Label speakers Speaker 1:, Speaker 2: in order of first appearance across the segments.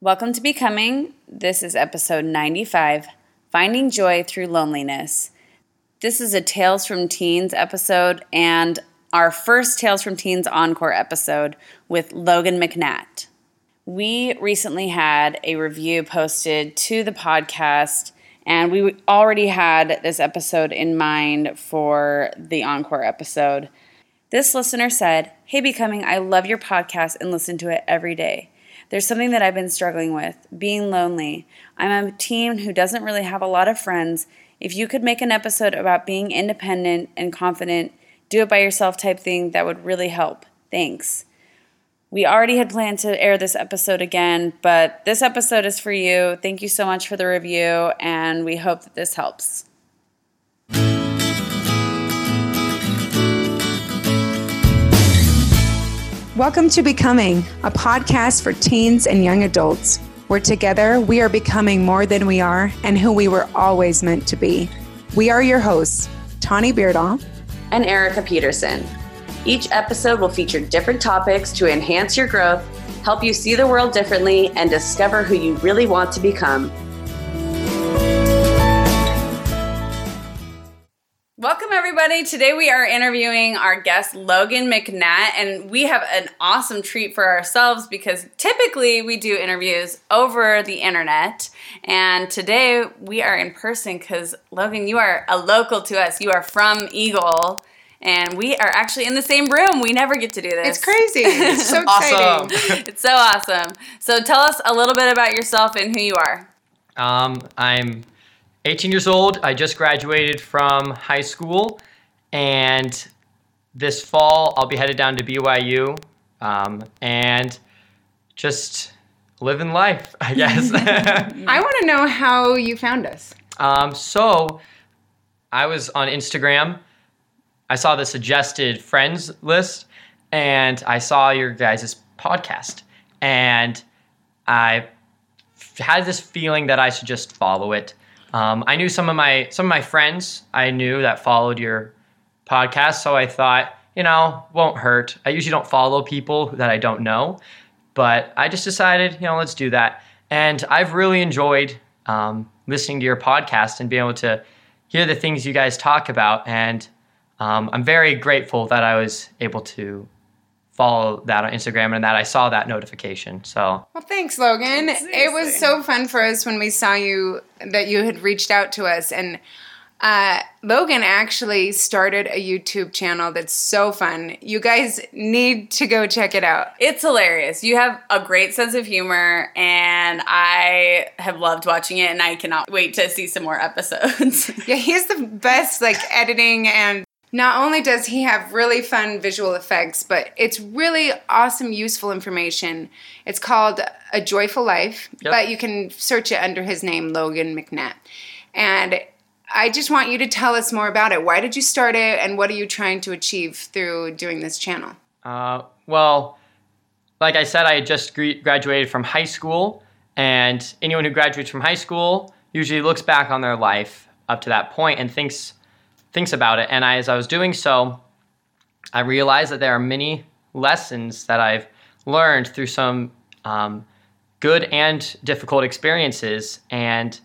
Speaker 1: Welcome to Becoming. This is episode 95 Finding Joy Through Loneliness. This is a Tales from Teens episode and our first Tales from Teens encore episode with Logan McNatt. We recently had a review posted to the podcast, and we already had this episode in mind for the encore episode. This listener said, Hey, Becoming, I love your podcast and listen to it every day. There's something that I've been struggling with being lonely. I'm a teen who doesn't really have a lot of friends. If you could make an episode about being independent and confident, do it by yourself type thing, that would really help. Thanks. We already had planned to air this episode again, but this episode is for you. Thank you so much for the review, and we hope that this helps.
Speaker 2: Welcome to Becoming, a podcast for teens and young adults, where together we are becoming more than we are and who we were always meant to be. We are your hosts, Tawny Beardall
Speaker 1: and Erica Peterson. Each episode will feature different topics to enhance your growth, help you see the world differently, and discover who you really want to become. Everybody. Today we are interviewing our guest, Logan McNatt, and we have an awesome treat for ourselves because typically we do interviews over the internet. And today we are in person because, Logan, you are a local to us. You are from Eagle. And we are actually in the same room. We never get to do this.
Speaker 2: It's crazy. It's so
Speaker 3: Awesome.
Speaker 2: exciting.
Speaker 1: it's so awesome. So tell us a little bit about yourself and who you are.
Speaker 3: Um, I'm 18 years old. I just graduated from high school, and this fall I'll be headed down to BYU um, and just living life, I guess.
Speaker 2: I want to know how you found us.
Speaker 3: um, so I was on Instagram. I saw the suggested friends list, and I saw your guys' podcast, and I had this feeling that I should just follow it. Um, I knew some of my some of my friends I knew that followed your podcast, so I thought, you know, won't hurt. I usually don't follow people that I don't know, but I just decided, you know, let's do that. And I've really enjoyed um, listening to your podcast and being able to hear the things you guys talk about. And um, I'm very grateful that I was able to follow that on Instagram and that I saw that notification. So
Speaker 2: Well, thanks, Logan. It was so fun for us when we saw you that you had reached out to us. And uh, Logan actually started a YouTube channel that's so fun. You guys need to go check it out.
Speaker 1: It's hilarious. You have a great sense of humor, and I have loved watching it, and I cannot wait to see some more episodes.
Speaker 2: Yeah, he's the best, like editing and not only does he have really fun visual effects, but it's really awesome, useful information. It's called A Joyful Life,
Speaker 3: Yep.
Speaker 2: but you can search it under his name, Logan McNatt. And I just want you to tell us more about it. Why did you start it, and what are you trying to achieve through doing this channel?
Speaker 3: Uh, well, like I said, I had just graduated from high school, and anyone who graduates from high school usually looks back on their life up to that point and thinks thinks about it. And I, as I was doing so, I realized that there are many lessons that I've learned through some um, good and difficult experiences, and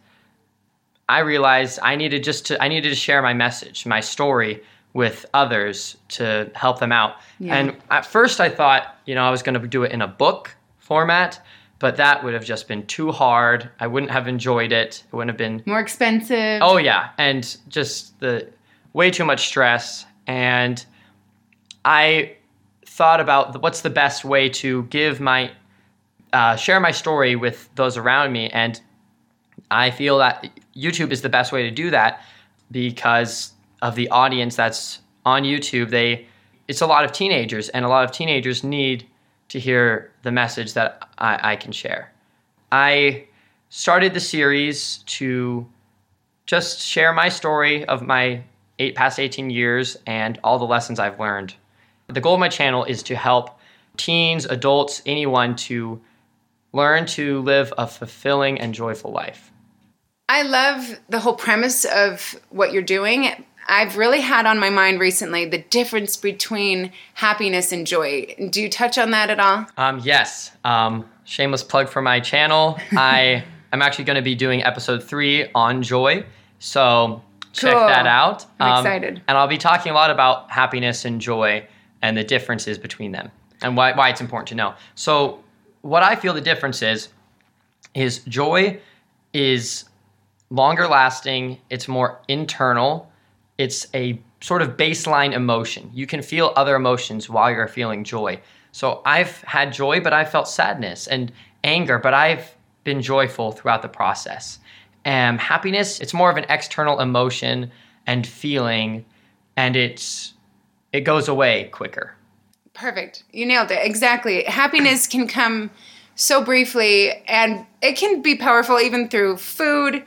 Speaker 3: I realized I needed just to I needed to share my message, my story with others to help them out.
Speaker 2: Yeah.
Speaker 3: And at first I thought, you know, I was going to do it in a book format, but that would have just been too hard. I wouldn't have enjoyed it. It wouldn't have been
Speaker 2: More expensive?
Speaker 3: Oh yeah, and just the way too much stress and I thought about what's the best way to give my uh, share my story with those around me and I feel that YouTube is the best way to do that because of the audience that's on YouTube. They it's a lot of teenagers and a lot of teenagers need to hear the message that I, I can share. I started the series to just share my story of my eight past 18 years and all the lessons I've learned. The goal of my channel is to help teens, adults, anyone to learn to live a fulfilling and joyful life.
Speaker 2: I love the whole premise of what you're doing. I've really had on my mind recently the difference between happiness and joy. Do you touch on that at all?
Speaker 3: Um, yes. Um, shameless plug for my channel. I am actually going to be doing episode three on joy. So check
Speaker 2: Cool.
Speaker 3: that out. Um,
Speaker 2: I'm excited.
Speaker 3: And I'll be talking a lot about happiness and joy and the differences between them and why, why it's important to know. So, what I feel the difference is, is joy is longer lasting, it's more internal, it's a sort of baseline emotion. You can feel other emotions while you're feeling joy. So I've had joy, but I felt sadness and anger, but I've been joyful throughout the process. And happiness, it's more of an external emotion and feeling, and it's it goes away quicker.
Speaker 2: Perfect. You nailed it. Exactly. Happiness can come so briefly and it can be powerful even through food,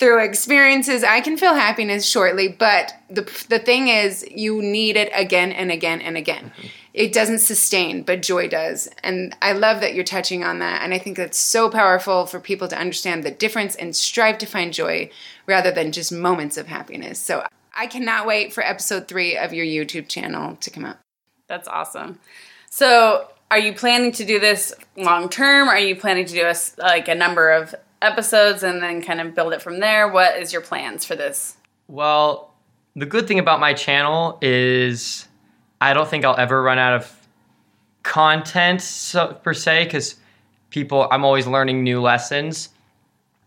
Speaker 2: through experiences. I can feel happiness shortly, but the the thing is you need it again and again and again. Mm-hmm. It doesn't sustain, but joy does. And I love that you're touching on that and I think that's so powerful for people to understand the difference and strive to find joy rather than just moments of happiness. So I cannot wait for episode 3 of your YouTube channel to come out.
Speaker 1: That's awesome. So, are you planning to do this long term? Are you planning to do a, like a number of episodes and then kind of build it from there? What is your plans for this?
Speaker 3: Well, the good thing about my channel is I don't think I'll ever run out of content so, per se because people I'm always learning new lessons.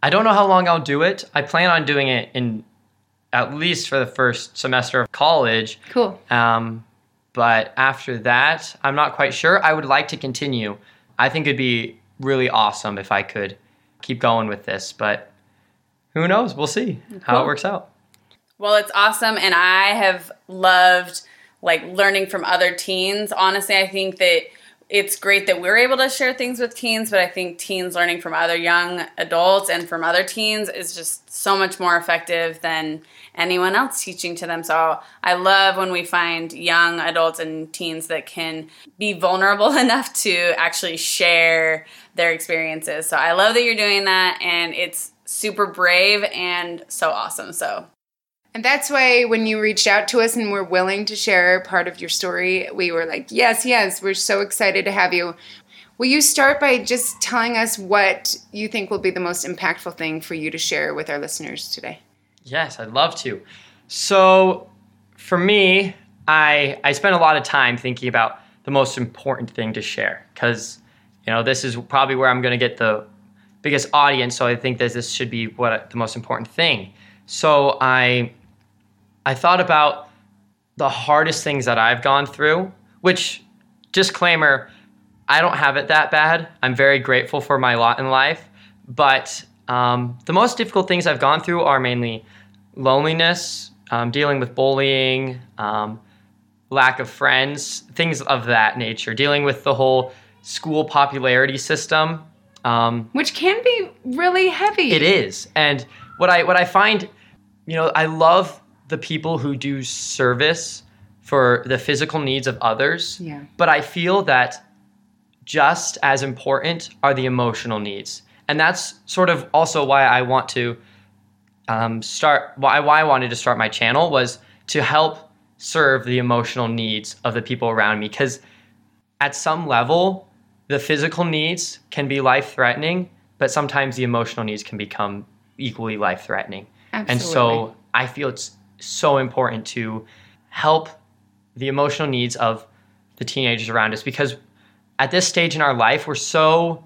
Speaker 3: I don't know how long I'll do it. I plan on doing it in at least for the first semester of college.
Speaker 2: Cool.
Speaker 3: Um, but after that, I'm not quite sure. I would like to continue. I think it'd be really awesome if I could keep going with this, but who knows? We'll see how it works out.
Speaker 1: Well, it's awesome, and I have loved like learning from other teens. Honestly, I think that it's great that we're able to share things with teens, but I think teens learning from other young adults and from other teens is just so much more effective than anyone else teaching to them. So I love when we find young adults and teens that can be vulnerable enough to actually share their experiences. So I love that you're doing that, and it's super brave and so awesome. So
Speaker 2: And that's why when you reached out to us and were willing to share part of your story, we were like, yes, yes, we're so excited to have you. Will you start by just telling us what you think will be the most impactful thing for you to share with our listeners today?
Speaker 3: Yes, I'd love to. So, for me, I I spend a lot of time thinking about the most important thing to share because you know this is probably where I'm going to get the biggest audience. So I think that this should be what the most important thing. So I I thought about the hardest things that I've gone through, which disclaimer, I don't have it that bad. I'm very grateful for my lot in life, but um, the most difficult things I've gone through are mainly loneliness, um, dealing with bullying, um, lack of friends, things of that nature, dealing with the whole school popularity system. Um,
Speaker 2: Which can be really heavy.
Speaker 3: it is. And what I what I find, you know, I love the people who do service for the physical needs of others.
Speaker 2: Yeah.
Speaker 3: But I feel that just as important are the emotional needs. And that's sort of also why I want to um, start why why I wanted to start my channel was to help serve the emotional needs of the people around me because at some level the physical needs can be life threatening but sometimes the emotional needs can become equally life threatening and so i feel it's so important to help the emotional needs of the teenagers around us because at this stage in our life we're so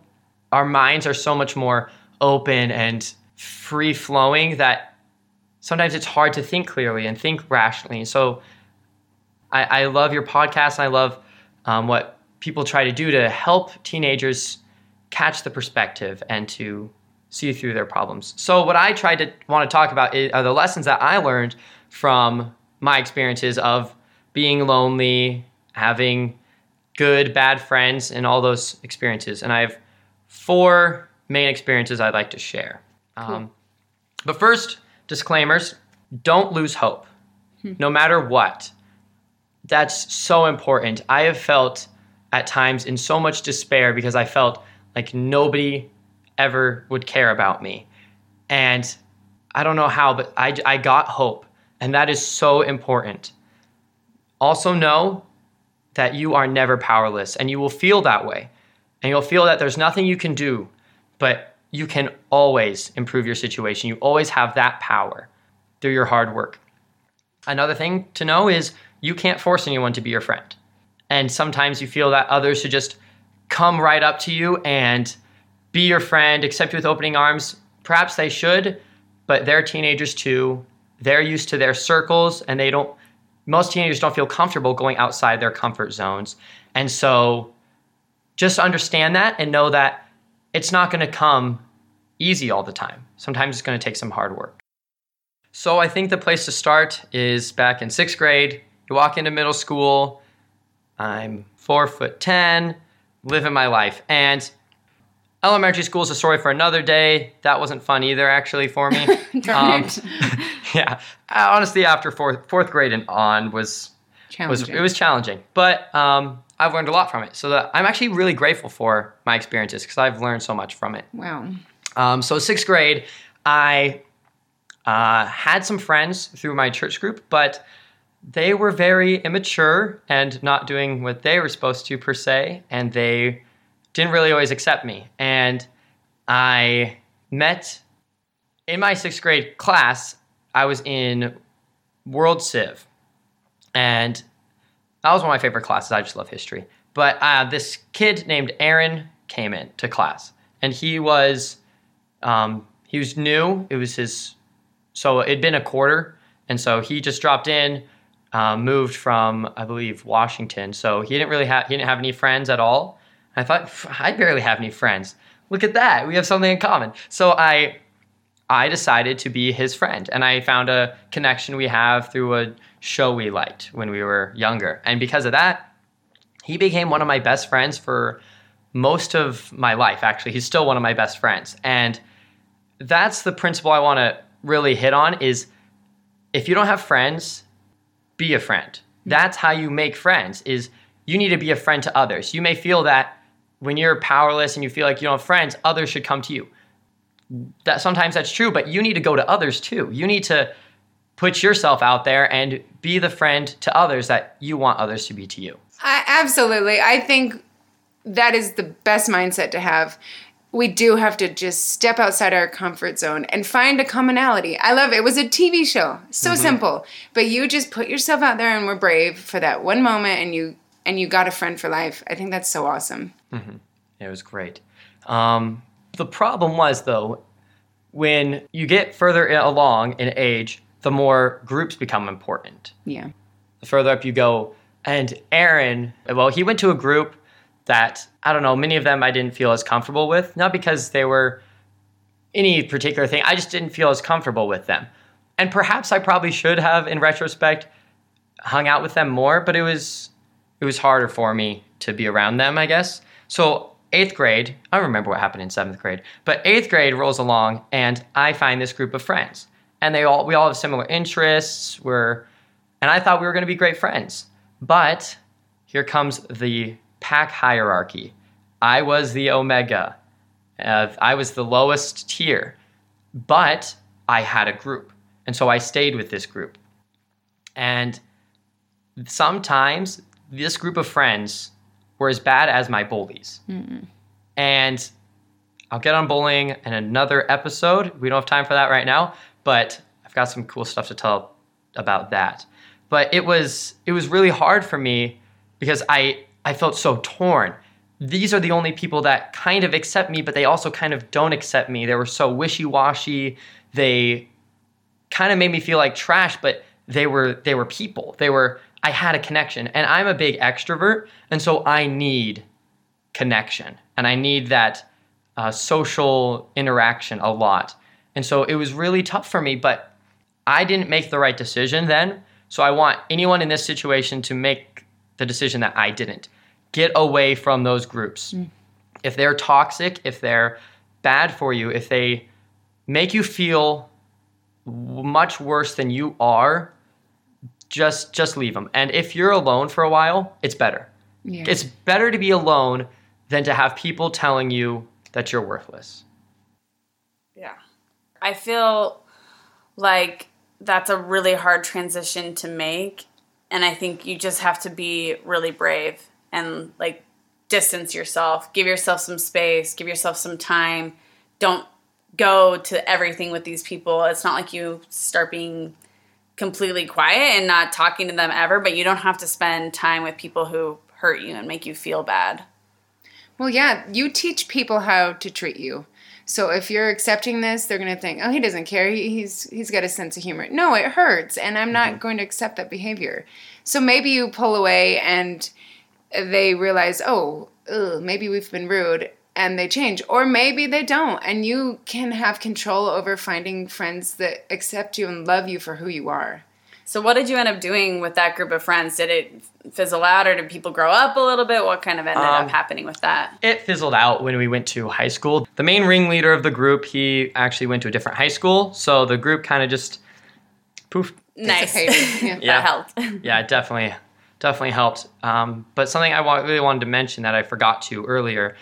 Speaker 3: our minds are so much more open and free flowing that sometimes it's hard to think clearly and think rationally. So I, I love your podcast. And I love um, what people try to do to help teenagers catch the perspective and to see through their problems. So what I tried to want to talk about is, are the lessons that I learned from my experiences of being lonely, having good, bad friends, and all those experiences. And I have four main experiences I'd like to share. Um, but first, disclaimers don't lose hope, no matter what. That's so important. I have felt at times in so much despair because I felt like nobody ever would care about me. And I don't know how, but I, I got hope. And that is so important. Also, know that you are never powerless and you will feel that way. and you'll feel that there's nothing you can do, but you can always improve your situation. You always have that power through your hard work. Another thing to know is you can't force anyone to be your friend. And sometimes you feel that others should just come right up to you and be your friend, accept you with opening arms. Perhaps they should, but they're teenagers too. They're used to their circles and they don't, most teenagers don't feel comfortable going outside their comfort zones. And so just understand that and know that it's not going to come easy all the time. Sometimes it's going to take some hard work. So I think the place to start is back in sixth grade. You walk into middle school. I'm four foot 10, living my life. And elementary school is a story for another day. That wasn't fun either, actually, for me. um, yeah, honestly, after fourth fourth grade and on was was it was challenging, but um, I've learned a lot from it. So that I'm actually really grateful for my experiences because I've learned so much from it.
Speaker 2: Wow.
Speaker 3: Um, so sixth grade, I uh, had some friends through my church group, but they were very immature and not doing what they were supposed to per se, and they didn't really always accept me. And I met in my sixth grade class. I was in World Civ, and that was one of my favorite classes. I just love history. But uh, this kid named Aaron came in to class, and he was um, he was new. It was his so it'd been a quarter, and so he just dropped in, uh, moved from I believe Washington. So he didn't really have he didn't have any friends at all. I thought I barely have any friends. Look at that, we have something in common. So I I decided to be his friend, and I found a connection we have through a show we liked when we were younger. And because of that, he became one of my best friends for most of my life. Actually, he's still one of my best friends. And that's the principle I want to really hit on is if you don't have friends, be a friend. Mm-hmm. That's how you make friends is you need to be a friend to others. You may feel that when you're powerless and you feel like you don't have friends, others should come to you. That sometimes that's true, but you need to go to others too. You need to put yourself out there and be the friend to others that you want others to be to you.
Speaker 2: I, absolutely. I think that is the best mindset to have. We do have to just step outside our comfort zone and find a commonality. I love it. It was a TV show. So mm-hmm. simple. But you just put yourself out there and were brave for that one moment and you and you got a friend for life. I think that's so awesome.
Speaker 3: Mm-hmm. It was great. Um, the problem was though, when you get further along in age, the more groups become important.
Speaker 2: Yeah.
Speaker 3: The further up you go. And Aaron, well, he went to a group that, I don't know, many of them I didn't feel as comfortable with. Not because they were any particular thing, I just didn't feel as comfortable with them. And perhaps I probably should have, in retrospect, hung out with them more, but it was it was harder for me to be around them, I guess. So eighth grade, I remember what happened in seventh grade, but eighth grade rolls along and I find this group of friends and they all we all have similar interests. We're and I thought we were going to be great friends. But here comes the pack hierarchy. I was the omega. Uh, I was the lowest tier, but I had a group, and so I stayed with this group. And sometimes this group of friends were as bad as my bullies. Mm-mm. And I'll get on bullying in another episode. We don't have time for that right now but I've got some cool stuff to tell about that. But it was it was really hard for me because I I felt so torn. These are the only people that kind of accept me, but they also kind of don't accept me. They were so wishy-washy. They kind of made me feel like trash, but they were they were people. They were I had a connection. And I'm a big extrovert, and so I need connection. And I need that uh, social interaction a lot. And so it was really tough for me, but I didn't make the right decision then. So I want anyone in this situation to make the decision that I didn't. Get away from those groups. Mm. If they're toxic, if they're bad for you, if they make you feel much worse than you are, just just leave them. And if you're alone for a while, it's better. Yeah. It's better to be alone than to have people telling you that you're worthless. Yeah.
Speaker 1: I feel like that's a really hard transition to make. And I think you just have to be really brave and like distance yourself, give yourself some space, give yourself some time. Don't go to everything with these people. It's not like you start being completely quiet and not talking to them ever, but you don't have to spend time with people who hurt you and make you feel bad.
Speaker 2: Well, yeah, you teach people how to treat you. So if you're accepting this, they're going to think, "Oh, he doesn't care. He, he's he's got a sense of humor." No, it hurts, and I'm not mm-hmm. going to accept that behavior. So maybe you pull away and they realize, "Oh, ugh, maybe we've been rude." And they change, or maybe they don't, and you can have control over finding friends that accept you and love you for who you are.
Speaker 1: So, what did you end up doing with that group of friends? Did it fizzle out, or did people grow up a little bit? What kind of ended um, up happening with that?
Speaker 3: It fizzled out when we went to high school. The main ringleader of the group, he actually went to a different high school, so the group kind of just poof.
Speaker 1: Nice.
Speaker 3: yeah.
Speaker 1: That helped.
Speaker 3: yeah, definitely, definitely helped. Um, but something I really wanted to mention that I forgot to earlier.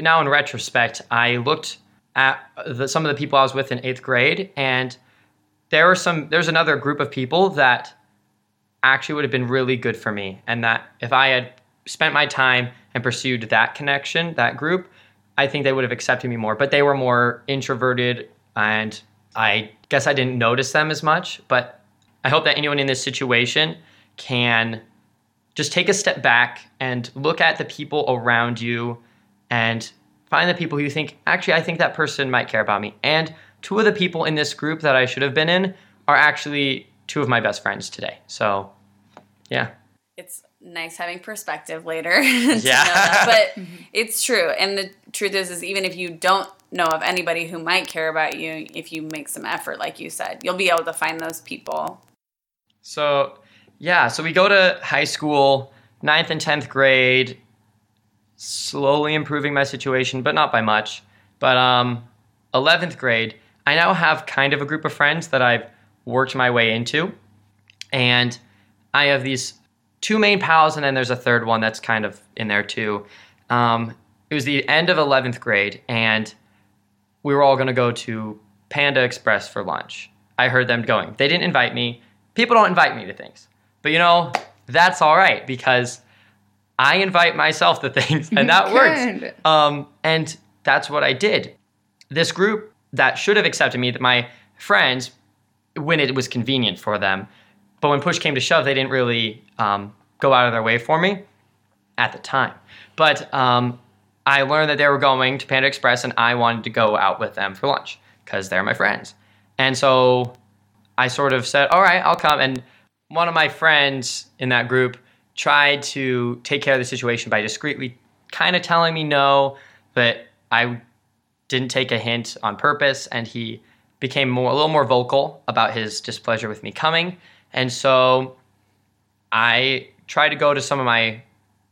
Speaker 3: Now, in retrospect, I looked at the, some of the people I was with in eighth grade, and there were some there's another group of people that actually would have been really good for me and that if i had spent my time and pursued that connection that group i think they would have accepted me more. But they were more introverted and i guess i didn't notice them as much but i hope that anyone in this situation can just take a step back and look at the people around you and find the people who you think actually i think that person might care about me and two of the people in this group that I should have been in are actually two of my best friends today. So, yeah.
Speaker 1: It's nice having perspective later. yeah. But mm-hmm. it's true. And the truth is is even if you don't know of anybody who might care about you, if you make some effort like you said, you'll be able to find those people.
Speaker 3: So, yeah, so we go to high school, ninth and 10th grade, slowly improving my situation, but not by much. But um 11th grade, I now have kind of a group of friends that I've worked my way into. And I have these two main pals, and then there's a third one that's kind of in there too. Um, it was the end of 11th grade, and we were all going to go to Panda Express for lunch. I heard them going. They didn't invite me. People don't invite me to things. But you know, that's all right because I invite myself to things, and that works. Um, and that's what I did. This group that should have accepted me, that my friends, when it was convenient for them, but when push came to shove, they didn't really um, go out of their way for me at the time. But um, I learned that they were going to Panda Express, and I wanted to go out with them for lunch because they're my friends. And so I sort of said, "All right, I'll come." And one of my friends in that group tried to take care of the situation by discreetly kind of telling me no, but I didn't take a hint on purpose, and he became more a little more vocal about his displeasure with me coming. And so I tried to go to some of my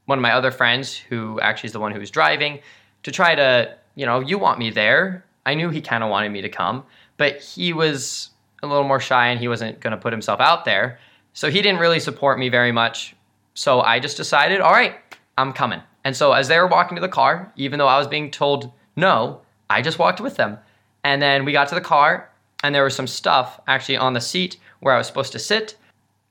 Speaker 3: one of my other friends who actually is the one who was driving to try to, you know, you want me there. I knew he kind of wanted me to come, but he was a little more shy and he wasn't going to put himself out there. So he didn't really support me very much. So I just decided, all right, I'm coming. And so as they were walking to the car, even though I was being told no, I just walked with them. And then we got to the car, and there was some stuff actually on the seat where I was supposed to sit.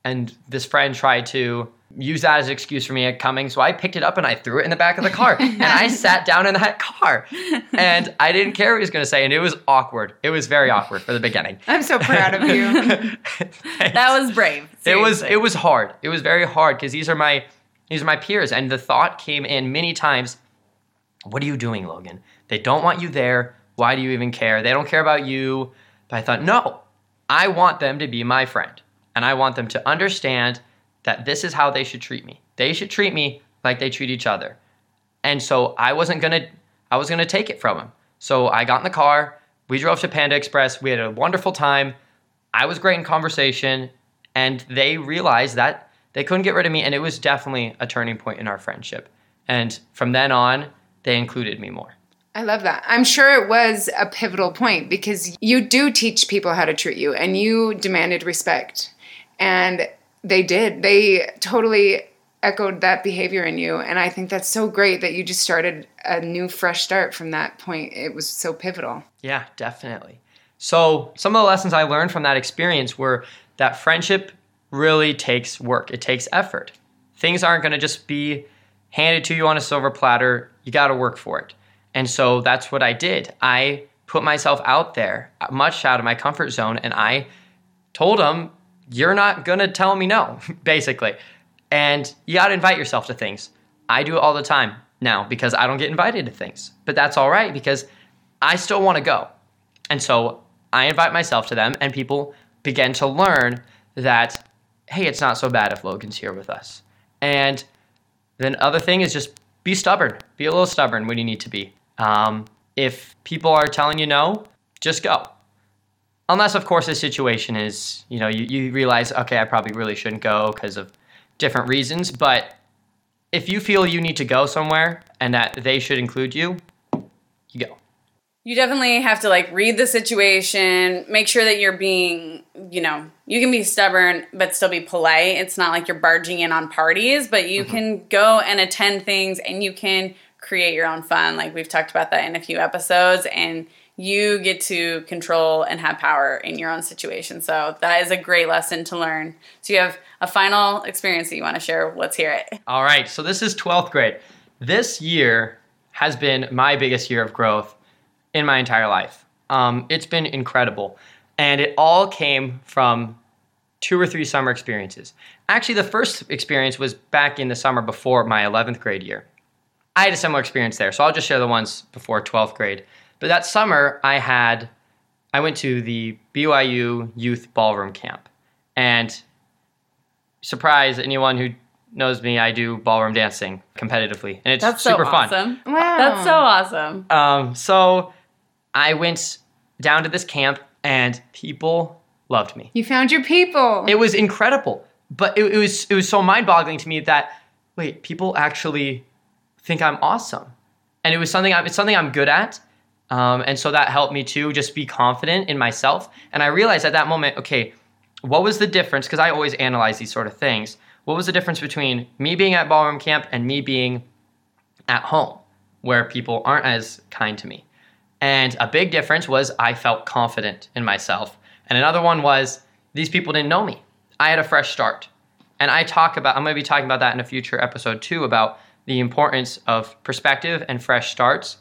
Speaker 3: And this friend tried to use that as an excuse for me coming. So I picked it up and I threw it in the back of the car. and I sat down in that car. And I didn't care what he was going to say. And it was awkward. It was very awkward for the beginning.
Speaker 2: I'm so proud of you.
Speaker 1: that was brave.
Speaker 3: Seriously. It was it was hard. It was very hard because these are my these are my peers. And the thought came in many times, what are you doing, Logan? They don't want you there. Why do you even care? They don't care about you. But I thought, no, I want them to be my friend. And I want them to understand that this is how they should treat me. They should treat me like they treat each other. And so I wasn't going to I was going to take it from them. So I got in the car, we drove to Panda Express, we had a wonderful time. I was great in conversation and they realized that they couldn't get rid of me and it was definitely a turning point in our friendship. And from then on, they included me more.
Speaker 2: I love that. I'm sure it was a pivotal point because you do teach people how to treat you and you demanded respect. And they did. They totally echoed that behavior in you. And I think that's so great that you just started a new, fresh start from that point. It was so pivotal.
Speaker 3: Yeah, definitely. So, some of the lessons I learned from that experience were that friendship really takes work, it takes effort. Things aren't going to just be handed to you on a silver platter. You got to work for it. And so that's what I did. I put myself out there, much out of my comfort zone, and I told them, You're not to tell me no, basically. And you got to invite yourself to things. I do it all the time now because I don't get invited to things. But that's all right because I still want to go. And so I invite myself to them, and people begin to learn that, hey, it's not so bad if Logan's here with us. And then other thing is just be stubborn. Be a little stubborn when you need to be. Um, if people are telling you no, just go. Unless, of course, the situation is, you know, you, you realize, okay, I probably really shouldn't go because of different reasons. But if you feel you need to go somewhere and that they should include you, you go.
Speaker 1: You definitely have to like read the situation, make sure that you're being, you know, you can be stubborn but still be polite. It's not like you're barging in on parties, but you mm-hmm. can go and attend things and you can create your own fun. Like we've talked about that in a few episodes and you get to control and have power in your own situation. So that is a great lesson to learn. So you have a final experience that you want to share. Let's hear it.
Speaker 3: All right. So this is 12th grade. This year has been my biggest year of growth in my entire life. Um, it's been incredible. And it all came from two or three summer experiences. Actually, the first experience was back in the summer before my 11th grade year. I had a similar experience there, so I'll just share the ones before 12th grade. But that summer, I had, I went to the BYU Youth Ballroom Camp. And surprise, anyone who knows me, I do ballroom dancing competitively. And it's
Speaker 1: That's
Speaker 3: super
Speaker 1: so
Speaker 3: awesome.
Speaker 1: fun. Wow. That's so awesome.
Speaker 3: Um, so I went down to this camp and people loved me.
Speaker 2: You found your people.
Speaker 3: It was incredible. But it, it was it was so mind-boggling to me that wait, people actually think I'm awesome. And it was something I, it's something I'm good at. Um, and so that helped me to just be confident in myself. And I realized at that moment, okay, what was the difference? Because I always analyze these sort of things. What was the difference between me being at ballroom camp and me being at home where people aren't as kind to me? And a big difference was I felt confident in myself. And another one was these people didn't know me. I had a fresh start. And I talk about, I'm going to be talking about that in a future episode too, about the importance of perspective and fresh starts.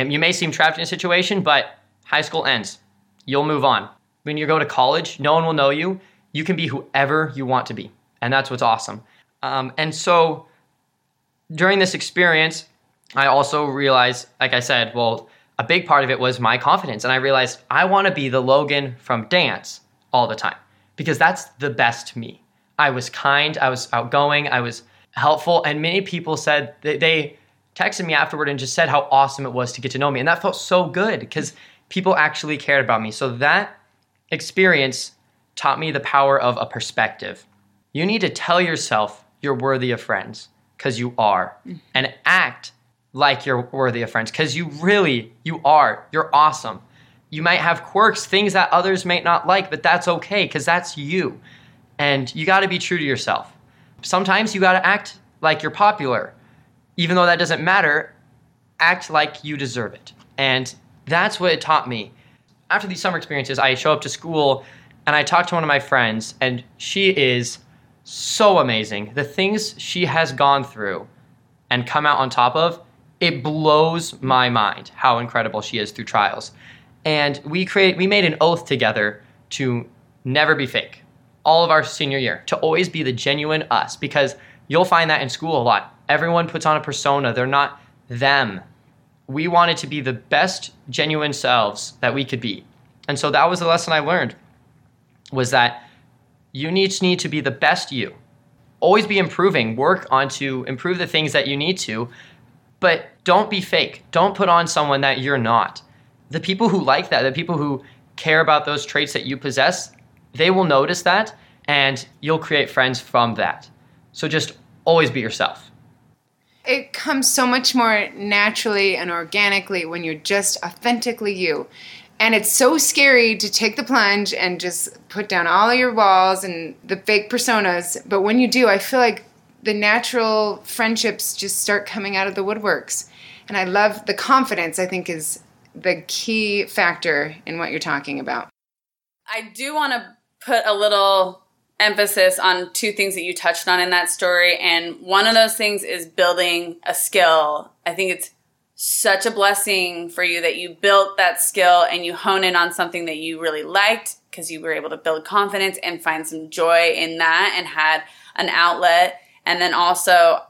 Speaker 3: And you may seem trapped in a situation, but high school ends. You'll move on. When you go to college, no one will know you. You can be whoever you want to be. And that's what's awesome. Um, and so during this experience, I also realized, like I said, well, a big part of it was my confidence. And I realized I want to be the Logan from dance all the time because that's the best me. I was kind, I was outgoing, I was helpful. And many people said that they texted me afterward and just said how awesome it was to get to know me. And that felt so good because people actually cared about me. So that experience taught me the power of a perspective. You need to tell yourself you're worthy of friends because you are mm-hmm. and act like you're worthy of friends because you really you are you're awesome you might have quirks things that others may not like but that's okay because that's you and you got to be true to yourself sometimes you got to act like you're popular even though that doesn't matter act like you deserve it and that's what it taught me after these summer experiences i show up to school and i talk to one of my friends and she is so amazing the things she has gone through and come out on top of it blows my mind how incredible she is through trials. And we create we made an oath together to never be fake. All of our senior year, to always be the genuine us because you'll find that in school a lot. Everyone puts on a persona, they're not them. We wanted to be the best genuine selves that we could be. And so that was the lesson I learned was that you need to need to be the best you. Always be improving, work on to improve the things that you need to but don't be fake. Don't put on someone that you're not. The people who like that, the people who care about those traits that you possess, they will notice that and you'll create friends from that. So just always be yourself.
Speaker 2: It comes so much more naturally and organically when you're just authentically you. And it's so scary to take the plunge and just put down all your walls and the fake personas. But when you do, I feel like the natural friendships just start coming out of the woodworks. And I love the confidence, I think, is the key factor in what you're talking about.
Speaker 1: I do want to put a little emphasis on two things that you touched on in that story. And one of those things is building a skill. I think it's such a blessing for you that you built that skill and you hone in on something that you really liked because you were able to build confidence and find some joy in that and had an outlet. And then also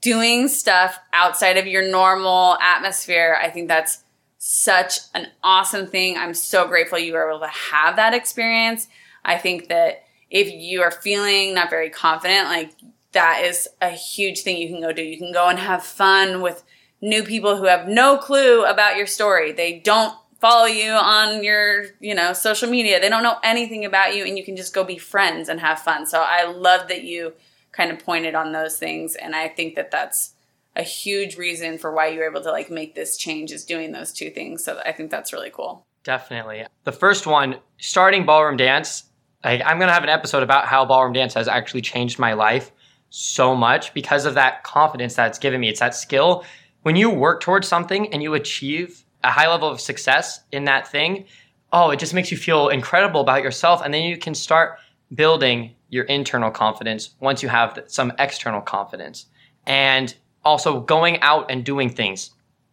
Speaker 1: doing stuff outside of your normal atmosphere. I think that's such an awesome thing. I'm so grateful you were able to have that experience. I think that if you are feeling not very confident, like that is a huge thing you can go do. You can go and have fun with new people who have no clue about your story. They don't follow you on your, you know, social media. They don't know anything about you and you can just go be friends and have fun. So I love that you kind of pointed on those things and I think that that's a huge reason for why you were able to like make this change is doing those two things. So I think that's really cool.
Speaker 3: Definitely. The first one, starting ballroom dance, I'm to have an episode about how ballroom dance has actually changed my life so much because of that confidence that it's given me. It's that skill. When you work towards something and you achieve a high level of success in that thing, oh, it just makes you feel incredible about yourself. And then you can start building your internal confidence once you have some external confidence. And also going out and doing things.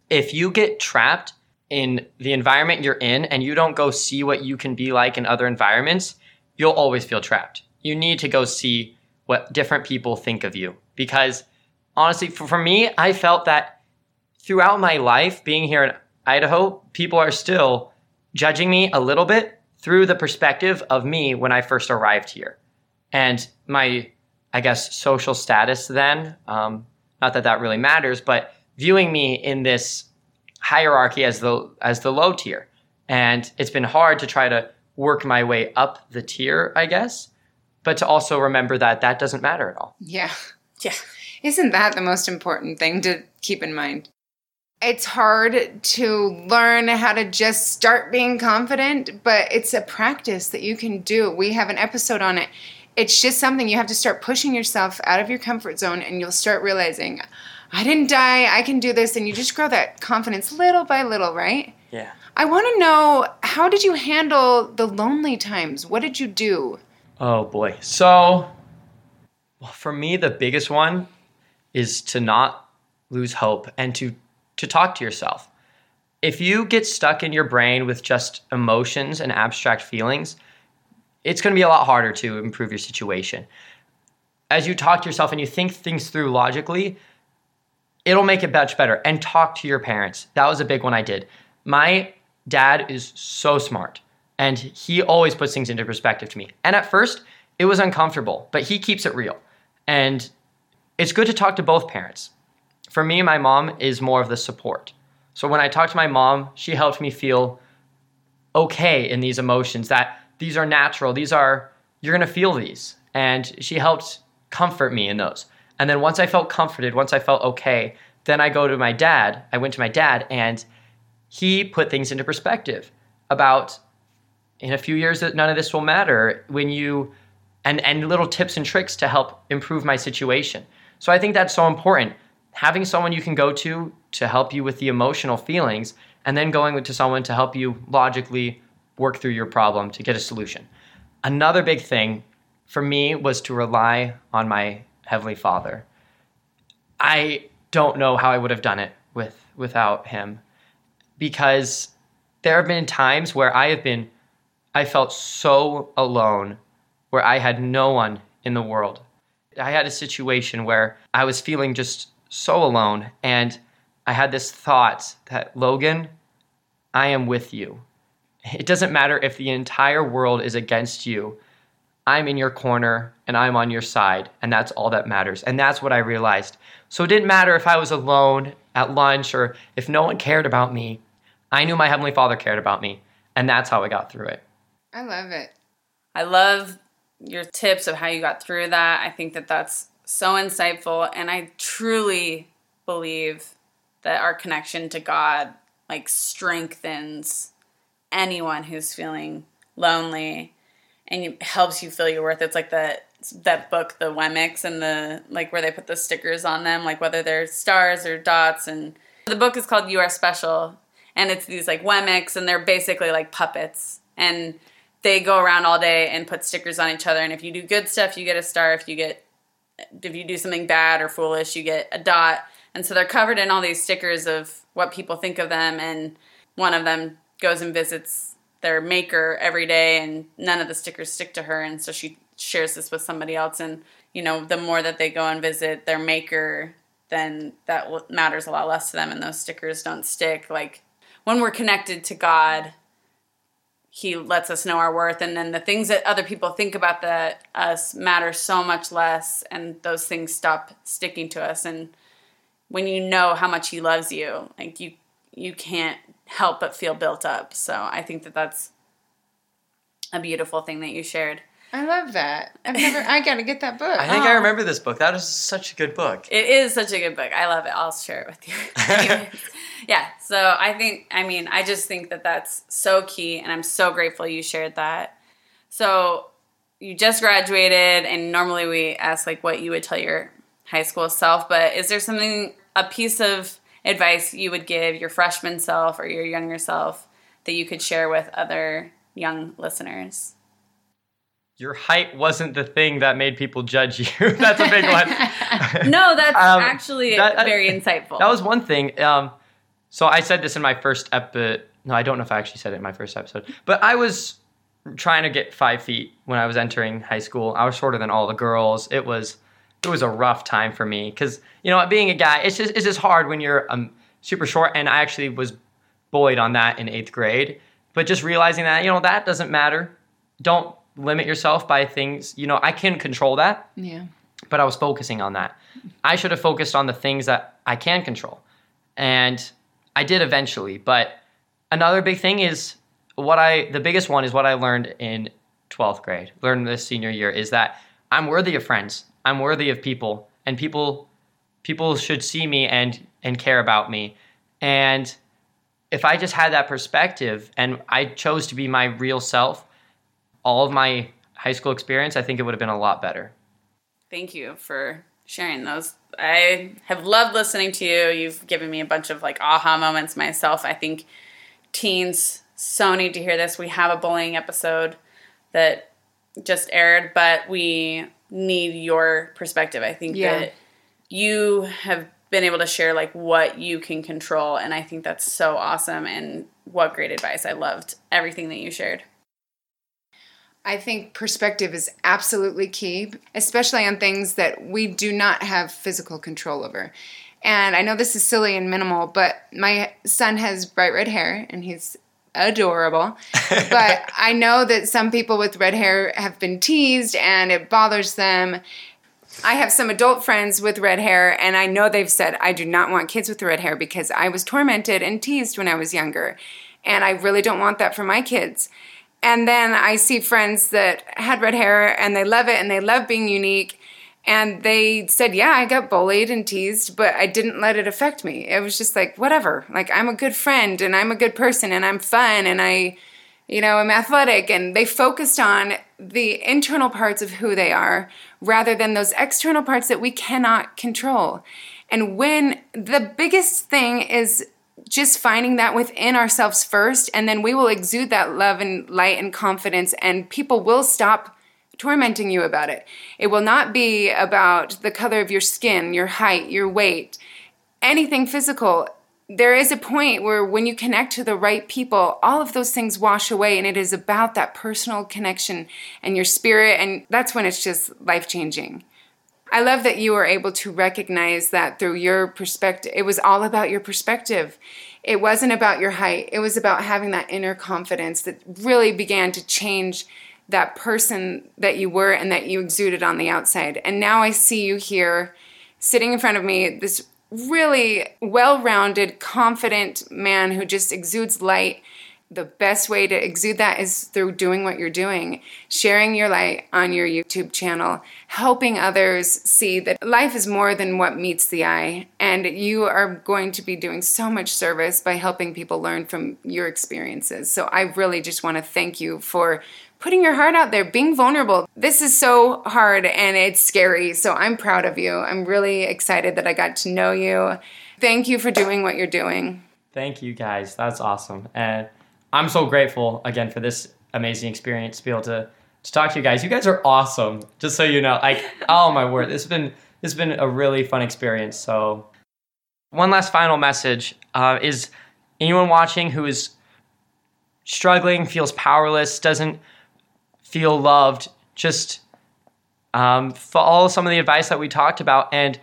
Speaker 3: If you get trapped in the environment you're in and you don't go see what you can be like in other environments, you'll always feel trapped. You need to go see what different people think of you. Because honestly, for, for me, I felt that throughout my life being here in Idaho, people are still judging me a little bit through the perspective of me when I first arrived here. And my, I guess, social status then, um, not that that really matters, but viewing me in this hierarchy as the as the low tier. And it's been hard to try to work my way up the tier, I guess, but to also remember that that doesn't matter at all.
Speaker 2: Yeah.
Speaker 1: Yeah.
Speaker 2: Isn't that the most important thing to keep in mind? It's hard to learn how to just start being confident, but it's a practice that you can do. We have an episode on it it's just something you have to start pushing yourself out of your comfort zone and you'll start realizing I didn't die, I can do this and you just grow that confidence little by little, right?
Speaker 3: Yeah.
Speaker 2: I want to know how did you handle the lonely times? What did you do?
Speaker 3: Oh boy. So well, for me the biggest one is to not lose hope and to to talk to yourself. If you get stuck in your brain with just emotions and abstract feelings, it's going to be a lot harder to improve your situation. As you talk to yourself and you think things through logically, it'll make it much better. And talk to your parents. That was a big one I did. My dad is so smart and he always puts things into perspective to me. And at first, it was uncomfortable, but he keeps it real. And it's good to talk to both parents. For me, my mom is more of the support. So when I talked to my mom, she helped me feel okay in these emotions that these are natural. These are, you're to feel these. And she helped comfort me in those. And then once I felt comforted, once I felt okay, then I go to my dad. I went to my dad and he put things into perspective about in a few years that none of this will matter when you and and little tips and tricks to help improve my situation. So I think that's so important. Having someone you can go to to help you with the emotional feelings and then going to someone to help you logically work through your problem to get a solution. Another big thing for me was to rely on my heavenly Father. I don't know how I would have done it with without him because there have been times where I have been I felt so alone where I had no one in the world. I had a situation where I was feeling just so alone and I had this thought that Logan, I am with you. It doesn't matter if the entire world is against you. I'm in your corner and I'm on your side, and that's all that matters. And that's what I realized. So it didn't matter if I was alone at lunch or if no one cared about me. I knew my Heavenly Father cared about me, and that's how I got through it.
Speaker 2: I love it.
Speaker 1: I love your tips of how you got through that. I think that that's so insightful, and I truly believe that our connection to God like strengthens anyone who's feeling lonely and it helps you feel your worth. It's like that that book, the Wemmicks, and the like where they put the stickers on them, like whether they're stars or dots. And the book is called "You Are Special," and it's these like Wemmicks, and they're basically like puppets. And they go around all day and put stickers on each other. And if you do good stuff, you get a star. If you get if you do something bad or foolish, you get a dot. And so they're covered in all these stickers of what people think of them. And one of them goes and visits their maker every day, and none of the stickers stick to her. And so she shares this with somebody else. And, you know, the more that they go and visit their maker, then that matters a lot less to them. And those stickers don't stick. Like when we're connected to God, he lets us know our worth. And then the things that other people think about that us matter so much less and those things stop sticking to us. And when you know how much he loves you like you you can't help but feel built up. So i think that that's a beautiful thing that you shared
Speaker 2: I love that. I've never. I gotta get that book.
Speaker 3: I think oh. I remember this book. That is such a good book.
Speaker 1: It is such a good book. I love it. I'll share it with you. yeah. So I think. I mean, I just think that that's so key, and I'm so grateful you shared that. So you just graduated, and normally we ask like what you would tell your high school self, but is there something, a piece of advice you would give your freshman self or your younger self that you could share with other young listeners?
Speaker 3: Your height wasn't the thing that made people judge you. that's a big one.
Speaker 1: no, that's um, actually that, very insightful.
Speaker 3: That was one thing. Um, so I said this in my first episode. No, I don't know if I actually said it in my first episode, but I was trying to get five feet when I was entering high school. I was shorter than all the girls. It was it was a rough time for me because you know being a guy, it's just it's just hard when you're um, super short. And I actually was bullied on that in eighth grade. But just realizing that you know that doesn't matter. Don't limit yourself by things, you know, I can control that.
Speaker 2: Yeah.
Speaker 3: But I was focusing on that. I should have focused on the things that I can control. And I did eventually. But another big thing is what I, the biggest one is what I learned in 12th grade, learned this senior year, is that I'm worthy of friends. I'm worthy of people. And people, people should see me and, and care about me. And if I just had that perspective and I chose to be my real self, all of my high school experience, I think it would have been a lot better.
Speaker 1: Thank you for sharing those. I have loved listening to you. You've given me a bunch of like aha moments myself. I think teens so need to hear this. We have a bullying episode that just aired, but we need your perspective. I think yeah. that you have been able to share like what you can control and I think that's so awesome and what great advice. I loved everything that you shared.
Speaker 2: I think perspective is absolutely key, especially on things that we do not have physical control over. And I know this is silly and minimal, but my son has bright red hair and he's adorable. but I know that some people with red hair have been teased and it bothers them. I have some adult friends with red hair, and I know they've said, I do not want kids with red hair because I was tormented and teased when I was younger. And I really don't want that for my kids. And then I see friends that had red hair and they love it and they love being unique. And they said, Yeah, I got bullied and teased, but I didn't let it affect me. It was just like, whatever. Like, I'm a good friend and I'm a good person and I'm fun and I, you know, I'm athletic. And they focused on the internal parts of who they are rather than those external parts that we cannot control. And when the biggest thing is just finding that within ourselves first, and then we will exude that love and light and confidence, and people will stop tormenting you about it. It will not be about the color of your skin, your height, your weight, anything physical. There is a point where when you connect to the right people, all of those things wash away, and it is about that personal connection and your spirit, and that's when it's just life changing. I love that you were able to recognize that through your perspective. It was all about your perspective. It wasn't about your height. It was about having that inner confidence that really began to change that person that you were and that you exuded on the outside. And now I see you here sitting in front of me, this really well rounded, confident man who just exudes light the best way to exude that is through doing what you're doing, sharing your light on your YouTube channel, helping others see that life is more than what meets the eye. And you are going to be doing so much service by helping people learn from your experiences. So I really just want to thank you for putting your heart out there, being vulnerable. This is so hard and it's scary. So I'm proud of you. I'm really excited that I got to know you. Thank you for doing what you're doing.
Speaker 3: Thank you guys. That's awesome. And I'm so grateful again for this amazing experience to be able to to talk to you guys. You guys are awesome. Just so you know, like oh my word, this has been this has been a really fun experience. So, one last final message uh, is anyone watching who is struggling, feels powerless, doesn't feel loved, just um, follow some of the advice that we talked about. And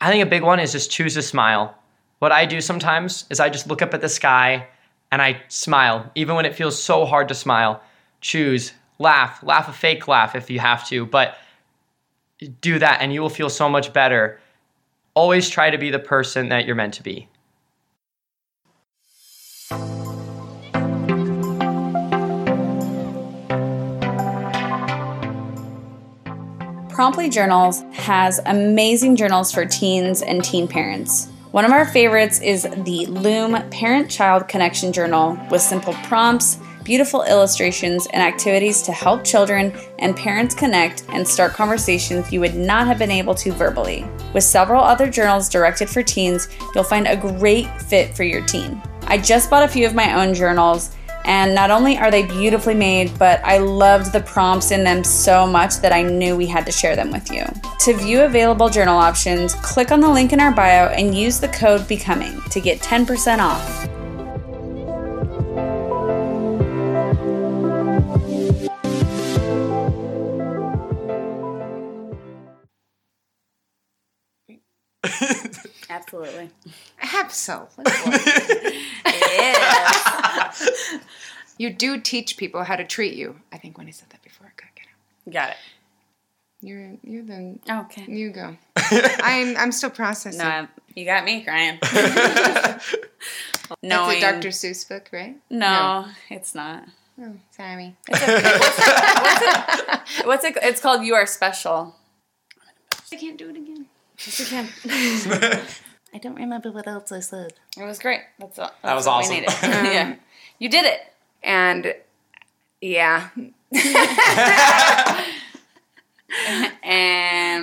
Speaker 3: I think a big one is just choose to smile. What I do sometimes is I just look up at the sky and I smile, even when it feels so hard to smile. Choose, laugh, laugh a fake laugh if you have to, but do that and you will feel so much better. Always try to be the person that you're meant to be.
Speaker 1: Promptly Journals has amazing journals for teens and teen parents. One of our favorites is the Loom Parent Child Connection Journal with simple prompts, beautiful illustrations, and activities to help children and parents connect and start conversations you would not have been able to verbally. With several other journals directed for teens, you'll find a great fit for your teen. I just bought a few of my own journals and not only are they beautifully made, but I loved the prompts in them so much that I knew we had to share them with you. To view available journal options, click on the link in our bio and use the code BECOMING to get 10% off. Absolutely.
Speaker 2: Absolutely.
Speaker 1: Yes.
Speaker 2: you do teach people how to treat you. I think when I said that before, I could get it.
Speaker 1: Got it.
Speaker 2: You're you're the
Speaker 1: Okay.
Speaker 2: you go. I'm I'm still processing.
Speaker 1: No, I- you got me crying.
Speaker 2: That's
Speaker 1: Knowing,
Speaker 2: a Dr. Seuss book, right?
Speaker 1: No, it's not.
Speaker 2: Oh, sorry.
Speaker 1: What's it? It's called "You Are Special."
Speaker 2: I can't do it again.
Speaker 1: Yes, you can.
Speaker 4: I don't remember what else I said.
Speaker 1: It was great. That's all.
Speaker 3: That was
Speaker 1: that's what we
Speaker 3: awesome.
Speaker 1: needed. yeah, um, you did it.
Speaker 2: And yeah. and